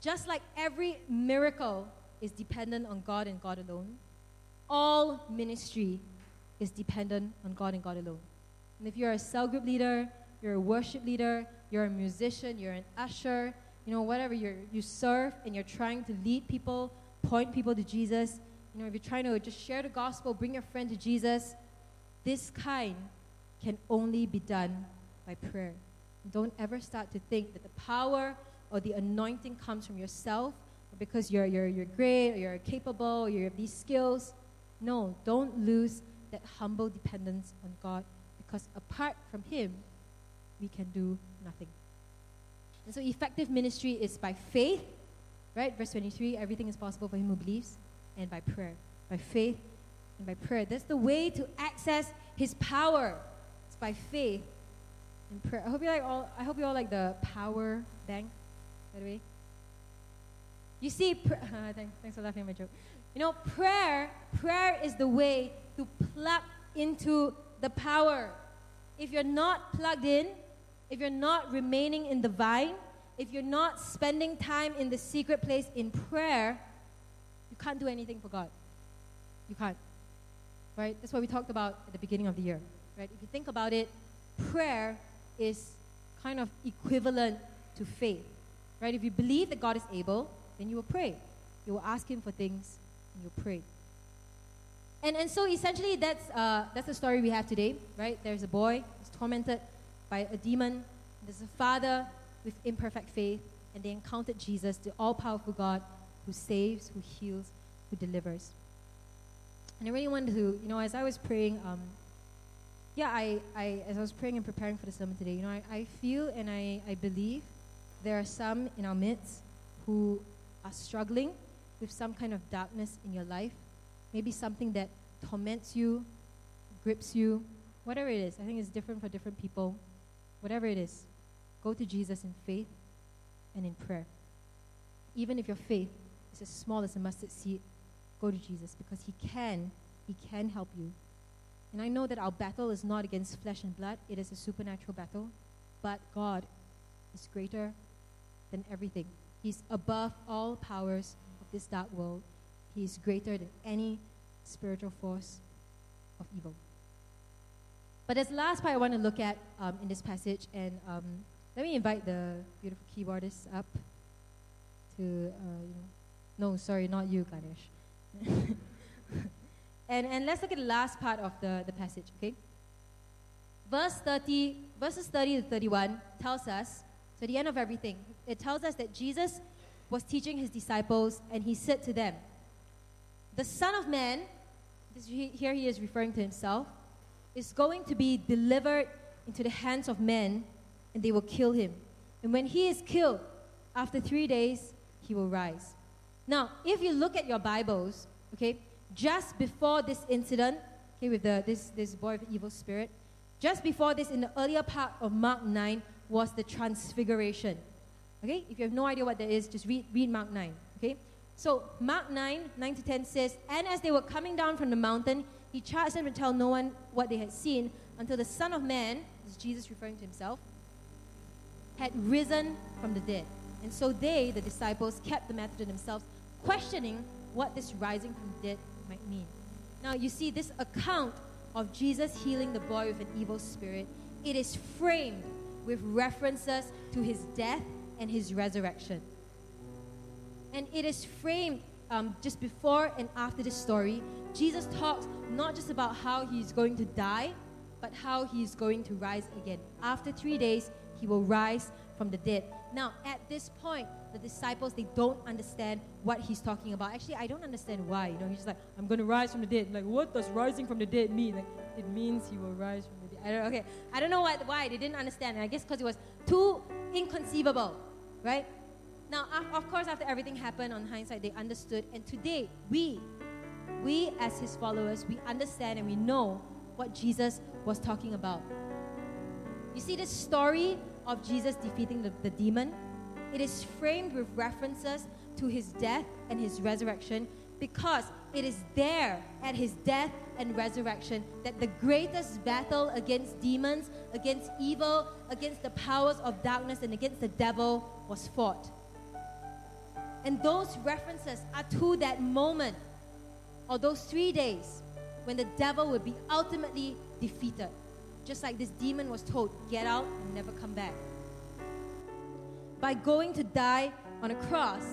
Just like every miracle is dependent on God and God alone, all ministry is dependent on God and God alone. And if you're a cell group leader, you're a worship leader, you're a musician, you're an usher, you know, whatever you you serve and you're trying to lead people, point people to Jesus, you know, if you're trying to just share the gospel, bring your friend to Jesus, this kind can only be done by prayer. Don't ever start to think that the power or the anointing comes from yourself because you're, you're, you're great or you're capable or you have these skills. No, don't lose that humble dependence on God because apart from Him, we can do nothing. And so effective ministry is by faith, right? Verse 23 everything is possible for him who believes, and by prayer. By faith and by prayer. That's the way to access his power It's by faith and prayer. I hope you like all. I hope you all like the power bank. By the way, you see, thanks, thanks for laughing at my joke. You know, prayer. Prayer is the way to plug into the power. If you're not plugged in, if you're not remaining in the vine, if you're not spending time in the secret place in prayer, you can't do anything for God. You can't. Right? That's what we talked about at the beginning of the year right? If you think about it, prayer is kind of equivalent to faith, right? If you believe that God is able, then you will pray. You will ask Him for things, and you'll pray. And, and so essentially, that's, uh, that's the story we have today, right? There's a boy who's tormented by a demon. There's a father with imperfect faith, and they encountered Jesus, the all powerful God who saves, who heals, who delivers. And I really wanted to, you know, as I was praying, um, yeah, I, I, as I was praying and preparing for the sermon today, you know, I, I feel and I, I believe there are some in our midst who are struggling with some kind of darkness in your life, maybe something that torments you, grips you, whatever it is. I think it's different for different people. Whatever it is, go to Jesus in faith and in prayer. Even if your faith is as small as a mustard seed, go to Jesus because He can, He can help you. And I know that our battle is not against flesh and blood, it is a supernatural battle, but God is greater than everything. He's above all powers of this dark world. He is greater than any spiritual force of evil. But there's the last part I want to look at um, in this passage, and um, let me invite the beautiful keyboardist up to, uh, you know, no, sorry, not you, Ganesh. and, and let's look at the last part of the, the passage, okay? Verse 30, verses 30 to 31 tells us, so the end of everything, it tells us that Jesus was teaching his disciples, and he said to them, The Son of Man, this, here he is referring to himself, is going to be delivered into the hands of men, and they will kill him. And when he is killed, after three days, he will rise. Now, if you look at your Bibles, okay, just before this incident, okay, with the, this, this boy of evil spirit, just before this, in the earlier part of Mark 9, was the transfiguration. Okay? If you have no idea what that is, just read, read Mark 9. Okay? So Mark 9, 9 to 10 says, And as they were coming down from the mountain, he charged them to tell no one what they had seen until the Son of Man, is Jesus referring to himself, had risen from the dead. And so they, the disciples, kept the matter to themselves, questioning what this rising from the dead might mean. Now, you see, this account of Jesus healing the boy with an evil spirit, it is framed with references to his death and his resurrection. And it is framed um, just before and after this story. Jesus talks not just about how he's going to die, but how he's going to rise again. After three days, he will rise from the dead. Now, at this point, the disciples they don't understand what he's talking about. Actually, I don't understand why. You know, he's just like, I'm going to rise from the dead. Like, what does rising from the dead mean? Like, it means he will rise from. I don't, okay, I don't know what, why they didn't understand. I guess because it was too inconceivable, right? Now, of course, after everything happened, on hindsight, they understood. And today, we, we as his followers, we understand and we know what Jesus was talking about. You see, this story of Jesus defeating the, the demon, it is framed with references to his death and his resurrection because it is there at his death and resurrection that the greatest battle against demons, against evil, against the powers of darkness, and against the devil was fought. And those references are to that moment or those three days when the devil will be ultimately defeated. Just like this demon was told, get out and never come back. By going to die on a cross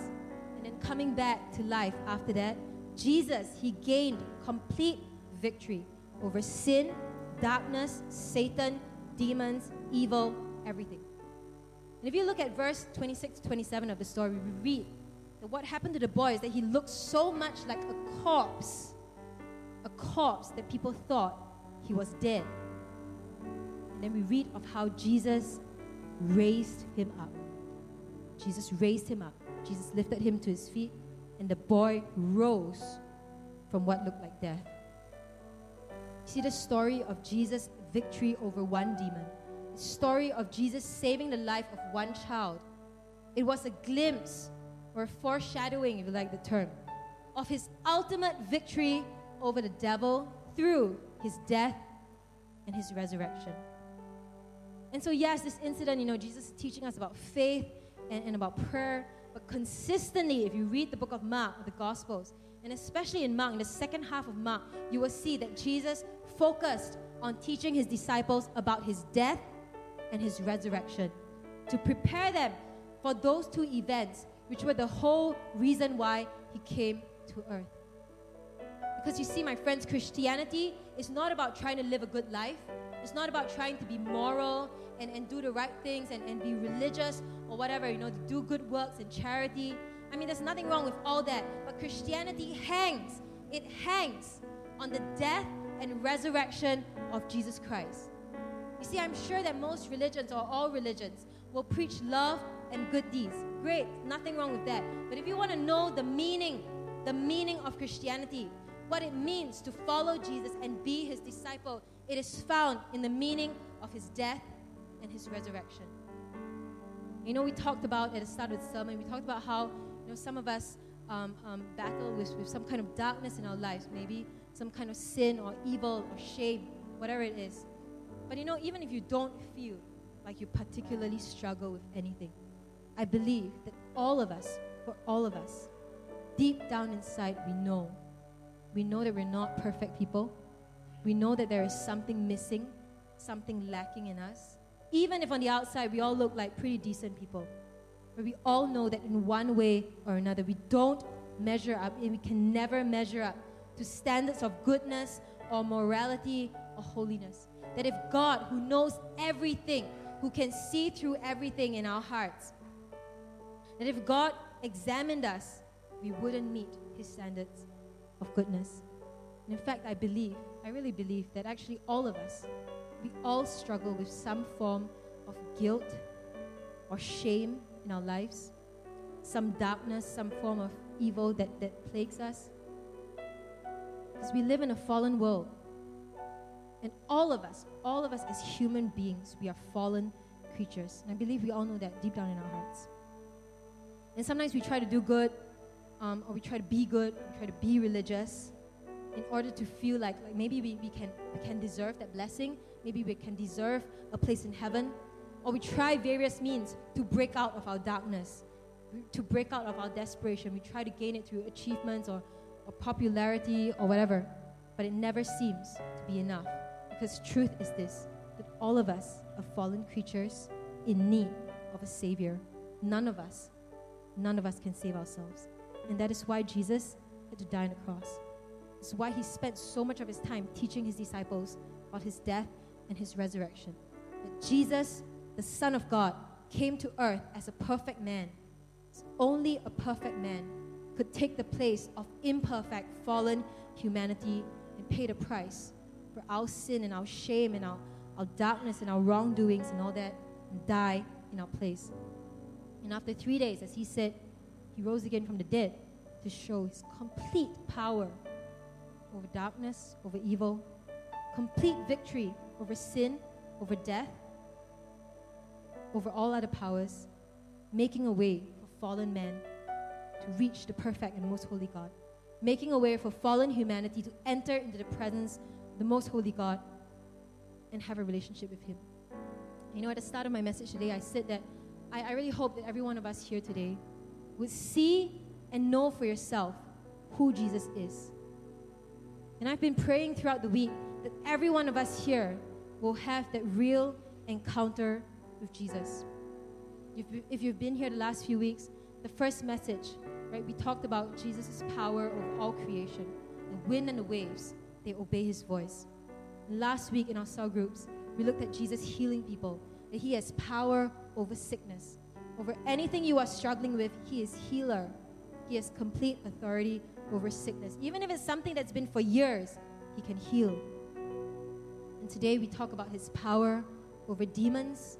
and then coming back to life after that, Jesus, he gained complete victory over sin, darkness, Satan, demons, evil, everything. And if you look at verse 26 to 27 of the story, we read that what happened to the boy is that he looked so much like a corpse, a corpse that people thought he was dead. And then we read of how Jesus raised him up. Jesus raised him up. Jesus lifted him to his feet, and the boy rose from what looked like death. See the story of Jesus' victory over one demon, the story of Jesus saving the life of one child. It was a glimpse or a foreshadowing, if you like the term, of his ultimate victory over the devil through his death and his resurrection. And so, yes, this incident, you know, Jesus is teaching us about faith and, and about prayer, but consistently, if you read the book of Mark, the Gospels, and especially in Mark, in the second half of Mark, you will see that Jesus focused on teaching his disciples about his death and his resurrection to prepare them for those two events which were the whole reason why he came to earth. Because you see, my friends, Christianity is not about trying to live a good life, it's not about trying to be moral and, and do the right things and, and be religious or whatever, you know, to do good works and charity. I mean, there's nothing wrong with all that. But Christianity hangs, it hangs on the death and resurrection of Jesus Christ. You see, I'm sure that most religions or all religions will preach love and good deeds. Great, nothing wrong with that. But if you want to know the meaning, the meaning of Christianity, what it means to follow Jesus and be his disciple, it is found in the meaning of his death and his resurrection. You know, we talked about at the start of the sermon, we talked about how, you know, some of us um, um, battle with, with some kind of darkness in our lives, maybe some kind of sin or evil or shame, whatever it is. But you know, even if you don't feel like you particularly struggle with anything, I believe that all of us, for all of us, deep down inside, we know. We know that we're not perfect people. We know that there is something missing, something lacking in us. Even if on the outside we all look like pretty decent people, but we all know that in one way or another we don't measure up and we can never measure up to standards of goodness or morality or holiness. That if God, who knows everything, who can see through everything in our hearts, that if God examined us, we wouldn't meet his standards of goodness. And in fact, I believe, I really believe that actually all of us, we all struggle with some form of guilt or shame in our lives, some darkness, some form of evil that, that plagues us. Because we live in a fallen world. And all of us, all of us as human beings, we are fallen creatures. And I believe we all know that deep down in our hearts. And sometimes we try to do good, um, or we try to be good, we try to be religious in order to feel like, like maybe we, we, can, we can deserve that blessing, maybe we can deserve a place in heaven, or we try various means to break out of our darkness, to break out of our desperation. We try to gain it through achievements or, or popularity or whatever, but it never seems to be enough. Because truth is this that all of us are fallen creatures in need of a Savior. None of us none of us can save ourselves. And that is why Jesus had to die on the cross. It's why he spent so much of his time teaching his disciples about his death and his resurrection. That Jesus, the Son of God, came to earth as a perfect man. Only a perfect man could take the place of imperfect, fallen humanity and pay the price for our sin and our shame and our, our darkness and our wrongdoings and all that and die in our place. And after three days, as he said, he rose again from the dead to show his complete power over darkness, over evil, complete victory over sin, over death, over all other powers, making a way for fallen man to reach the perfect and most holy God, making a way for fallen humanity to enter into the presence of the most holy God and have a relationship with him. You know, at the start of my message today, I said that I, I really hope that every one of us here today would see and know for yourself who Jesus is. And I've been praying throughout the week that every one of us here will have that real encounter with Jesus. If, you've been here the last few weeks, the first message, right, we talked about Jesus' power over all creation. The wind and the waves, they obey his voice. Last week in our cell groups, we looked at Jesus healing people, that he has power over sickness. Over anything you are struggling with, He is healer. He has complete authority over sickness. Even if it's something that's been for years, He can heal. And today we talk about His power over demons,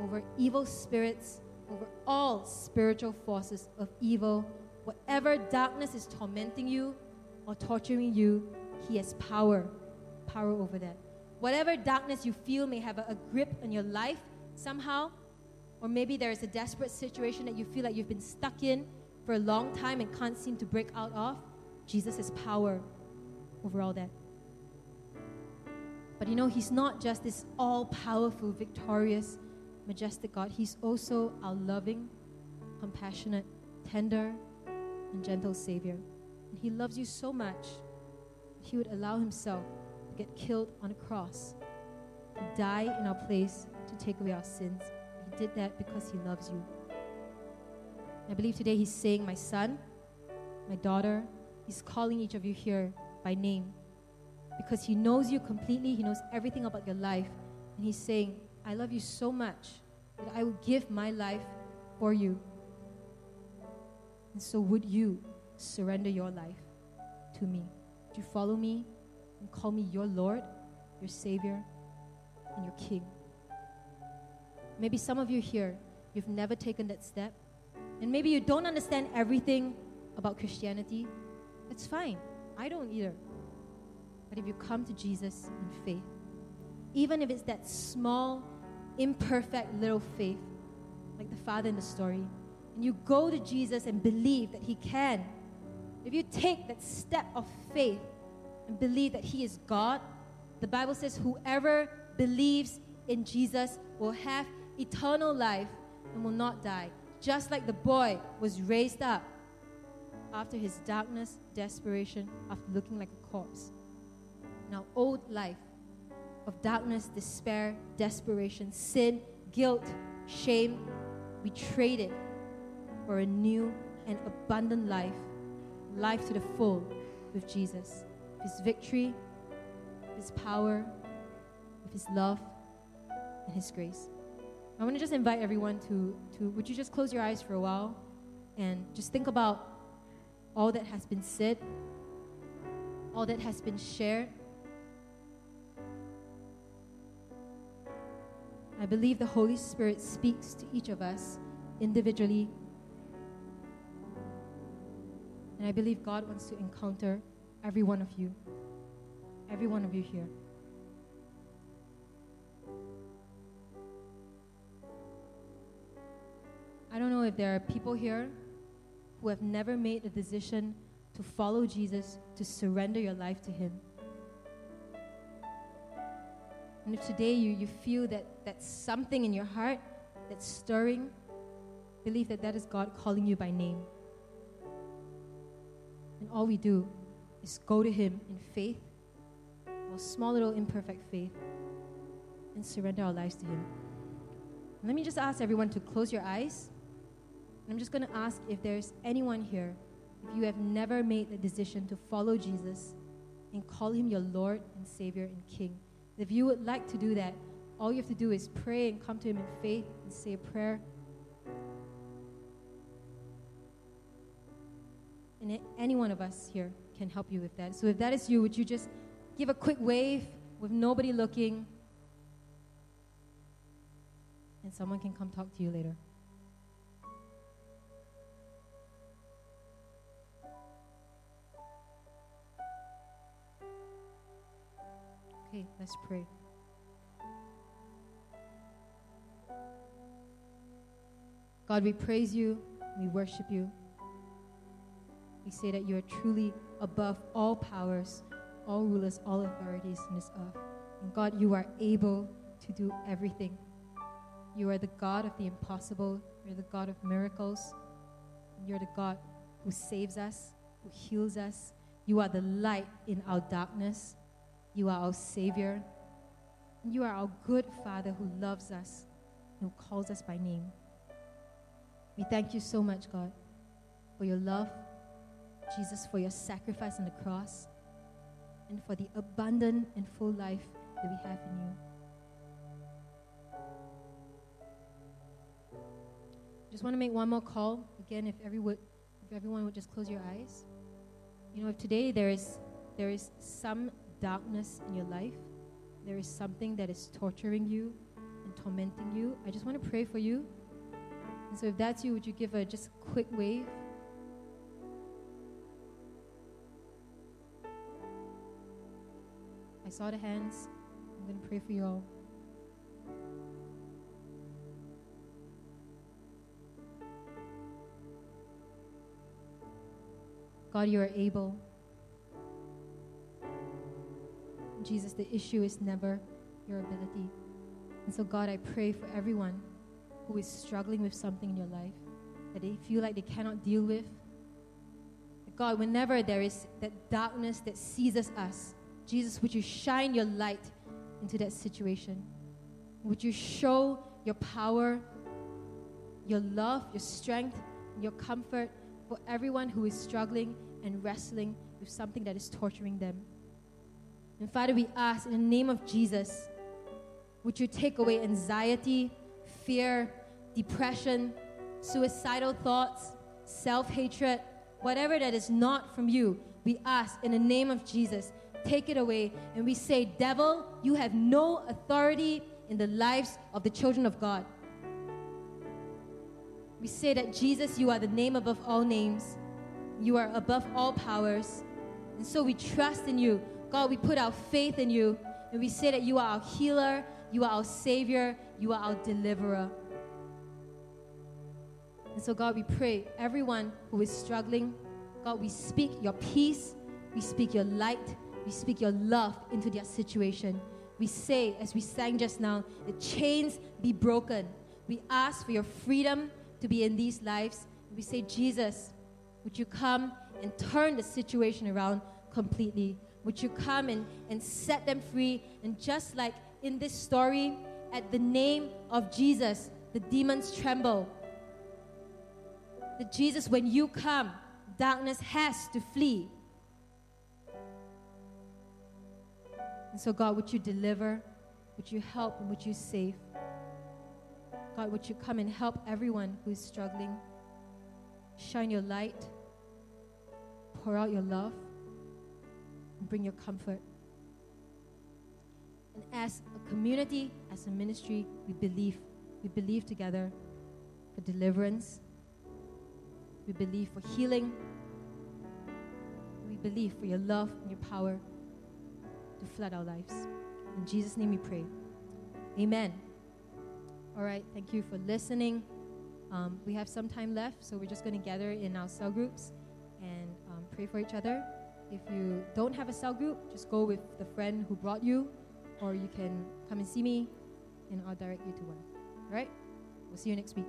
over evil spirits, over all spiritual forces of evil. Whatever darkness is tormenting you or torturing you, He has power, power over that. Whatever darkness you feel may have a, a grip on your life somehow, or maybe there is a desperate situation that you feel like you've been stuck in for a long time and can't seem to break out of. Jesus has power over all that. But you know, He's not just this all powerful, victorious, majestic God. He's also our loving, compassionate, tender, and gentle Savior. And He loves you so much that He would allow Himself to get killed on a cross, to die in our place to take away our sins He did that because He loves you. I believe today He's saying, My son, my daughter, He's calling each of you here by name because He knows you completely. He knows everything about your life. And He's saying, I love you so much that I will give my life for you. And so, would you surrender your life to me? Would you follow me and call me your Lord, your Savior, and your King? Maybe some of you here, you've never taken that step. And maybe you don't understand everything about Christianity. It's fine. I don't either. But if you come to Jesus in faith, even if it's that small, imperfect little faith, like the father in the story, and you go to Jesus and believe that He can, if you take that step of faith and believe that He is God, the Bible says, whoever believes in Jesus will have eternal life and will not die. Just like the boy was raised up after his darkness, desperation, after looking like a corpse. Now, old life of darkness, despair, desperation, sin, guilt, shame, we trade it for a new and abundant life, life to the full with Jesus. His victory, His power, His love, and His grace. I want to just invite everyone to, to, would you just close your eyes for a while and just think about all that has been said, all that has been shared. I believe the Holy Spirit speaks to each of us individually. And I believe God wants to encounter every one of you, every one of you here. I don't know if there are people here who have never made a decision to follow Jesus, to surrender your life to Him. And if today you, you feel that that's something in your heart that's stirring, believe that that is God calling you by name. And all we do is go to Him in faith, a small little imperfect faith, and surrender our lives to Him. let me just ask everyone to close your eyes. And I'm just going to ask if there's anyone here, if you have never made the decision to follow Jesus and call him your Lord and Savior and King. If you would like to do that, all you have to do is pray and come to him in faith and say a prayer. And any one of us here can help you with that. So if that is you, would you just give a quick wave with nobody looking? And someone can come talk to you later. Okay, let's pray. God, we praise you, we worship you. We say that you are truly above all powers, all rulers, all authorities in this earth. And God, you are able to do everything. You are the God of the impossible, you're the God of miracles, you're the God who saves us, who heals us. You are the light in our darkness. You are our Savior. You are our good Father who loves us, who calls us by name. We thank you so much, God, for your love, Jesus, for your sacrifice on the cross, and for the abundant and full life that we have in you. Just want to make one more call. Again, if, every would, if everyone would just close your eyes. You know, if today there is, there is some darkness in your life, there is something that is torturing you and tormenting you, I just want to pray for you. And so if that's you, would you give a just a quick wave? I saw the hands. I'm going to pray for you all. God, you are able. Jesus, the issue is never your ability. And so, God, I pray for everyone who is struggling with something in your life that they feel like they cannot deal with. God, whenever there is that darkness that seizes us, Jesus, would you shine your light into that situation? Would you show your power, your love, your strength, your comfort for everyone who is struggling and wrestling with something that is torturing them? And Father, we ask in the name of Jesus, would you take away anxiety, fear, depression, suicidal thoughts, self hatred, whatever that is not from you, we ask in the name of Jesus, take it away. And we say, Devil, you have no authority in the lives of the children of God. We say that Jesus, you are the name above all names, you are above all powers. And so we trust in you. God, we put our faith in you. And we say that you are our healer, you are our savior, you are our deliverer. And so, God, we pray everyone who is struggling, God, we speak your peace, we speak your light, we speak your love into their situation. We say, as we sang just now, the chains be broken. We ask for your freedom to be in these lives. We say, Jesus, would you come and turn the situation around completely? Would you come and, and set them free? And just like in this story, at the name of Jesus, the demons tremble. That Jesus, when you come, darkness has to flee. And so, God, would you deliver? Would you help and would you save? God, would you come and help everyone who is struggling? Shine your light, pour out your love, bring your comfort. And as a community, as a ministry, we believe. We believe together for deliverance. We believe for healing. We believe for your love and your power to flood our lives. In Jesus' name we pray. Amen. All right, thank you for listening. Um, we have some time left, so we're just going to gather in our cell groups and um, pray for each other. If you don't have a cell group, just go with the friend who brought you, or you can come and see me, and I'll direct you to one. All right? We'll see you next week.